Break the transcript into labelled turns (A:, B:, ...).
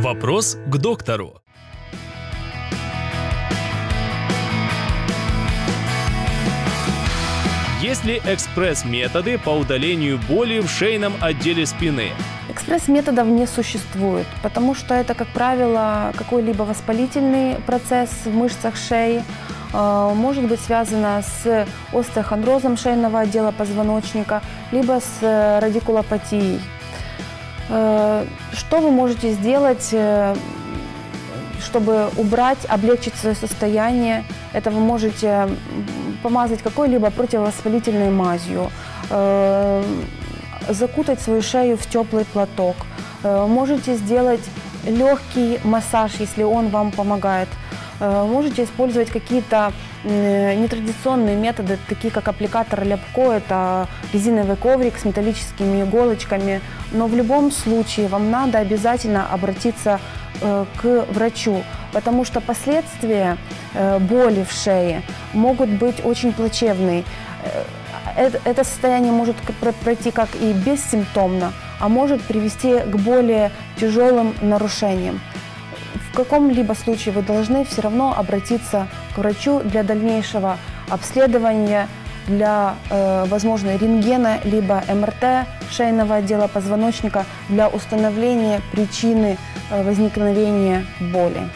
A: Вопрос к доктору. Есть ли экспресс-методы по удалению боли в шейном отделе спины?
B: Экспресс-методов не существует, потому что это, как правило, какой-либо воспалительный процесс в мышцах шеи, э, может быть связано с остеохондрозом шейного отдела позвоночника, либо с э, радикулопатией. Э, Что вы можете сделать, э, чтобы убрать, облегчить свое состояние? Это вы можете помазать какой-либо противовоспалительной мазью, э, закутать свою шею в теплый платок. Можете сделать легкий массаж, если он вам помогает. Э, Можете использовать какие-то м, нетрадиционные методы, такие как аппликатор ляпко, это резиновый коврик с металлическими иголочками. Но в любом случае вам надо обязательно обратиться э, к врачу, потому что последствия э, боли в шее могут быть очень плачевные. Э, это, состояние может пройти как и бессимптомно, а может привести к более тяжелым нарушениям. В каком-либо случае вы должны все равно обратиться к врачу для дальнейшего обследования, для, э, возможно, рентгена, либо МРТ шейного отдела позвоночника для установления причины э, возникновения боли.